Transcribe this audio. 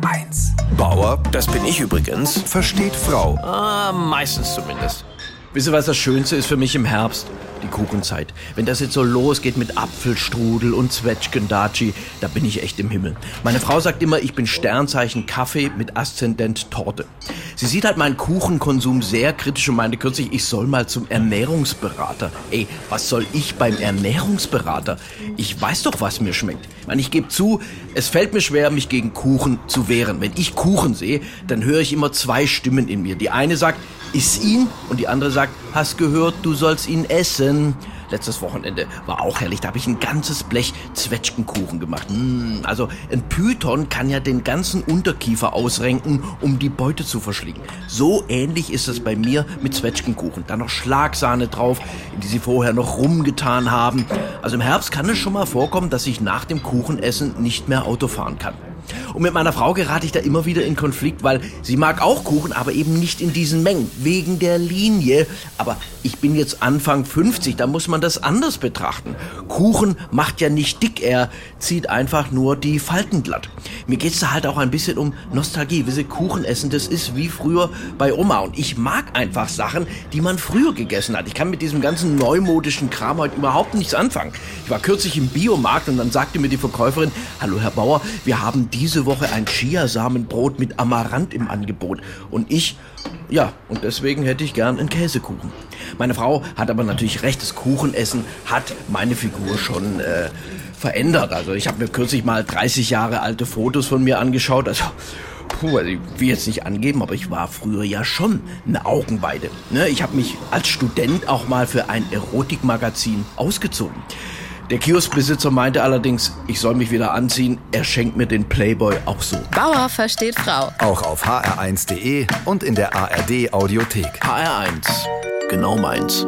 HR1. Bauer, das bin ich übrigens, versteht Frau. Ah, meistens zumindest. Wisst ihr, was das Schönste ist für mich im Herbst? Die Kuchenzeit. Wenn das jetzt so losgeht mit Apfelstrudel und Zwetschgendatschi, da bin ich echt im Himmel. Meine Frau sagt immer, ich bin Sternzeichen Kaffee mit Aszendent Torte. Sie sieht halt meinen Kuchenkonsum sehr kritisch und meinte kürzlich, ich soll mal zum Ernährungsberater. Ey, was soll ich beim Ernährungsberater? Ich weiß doch, was mir schmeckt. Ich meine, ich gebe zu, es fällt mir schwer, mich gegen Kuchen zu wehren. Wenn ich Kuchen sehe, dann höre ich immer zwei Stimmen in mir. Die eine sagt, iss ihn und die andere sagt, hast gehört, du sollst ihn essen. Letztes Wochenende war auch herrlich. Da habe ich ein ganzes Blech Zwetschgenkuchen gemacht. Mm, also ein Python kann ja den ganzen Unterkiefer ausrenken, um die Beute zu verschlingen. So ähnlich ist es bei mir mit Zwetschgenkuchen. Dann noch Schlagsahne drauf, die sie vorher noch rumgetan haben. Also im Herbst kann es schon mal vorkommen, dass ich nach dem Kuchenessen nicht mehr Auto fahren kann. Und mit meiner Frau gerate ich da immer wieder in Konflikt, weil sie mag auch Kuchen, aber eben nicht in diesen Mengen, wegen der Linie. Aber ich bin jetzt Anfang 50, da muss man das anders betrachten. Kuchen macht ja nicht dick, er zieht einfach nur die Falten glatt. Mir geht's da halt auch ein bisschen um Nostalgie. Wisse, Kuchen essen, das ist wie früher bei Oma. Und ich mag einfach Sachen, die man früher gegessen hat. Ich kann mit diesem ganzen neumodischen Kram heute überhaupt nichts anfangen. Ich war kürzlich im Biomarkt und dann sagte mir die Verkäuferin, hallo Herr Bauer, wir haben diese Woche ein Chiasamenbrot mit Amaranth im Angebot. Und ich, ja, und deswegen hätte ich gern einen Käsekuchen. Meine Frau hat aber natürlich recht, das Kuchenessen hat meine Figur schon äh, verändert. Also ich habe mir kürzlich mal 30 Jahre alte Fotos von mir angeschaut. Also Puh, also ich will jetzt nicht angeben, aber ich war früher ja schon eine Augenweide. Ne? Ich habe mich als Student auch mal für ein Erotikmagazin ausgezogen. Der Kioskbesitzer meinte allerdings, ich soll mich wieder anziehen. Er schenkt mir den Playboy auch so. Bauer versteht Frau. Auch auf hr1.de und in der ARD Audiothek. HR1. Genau meins.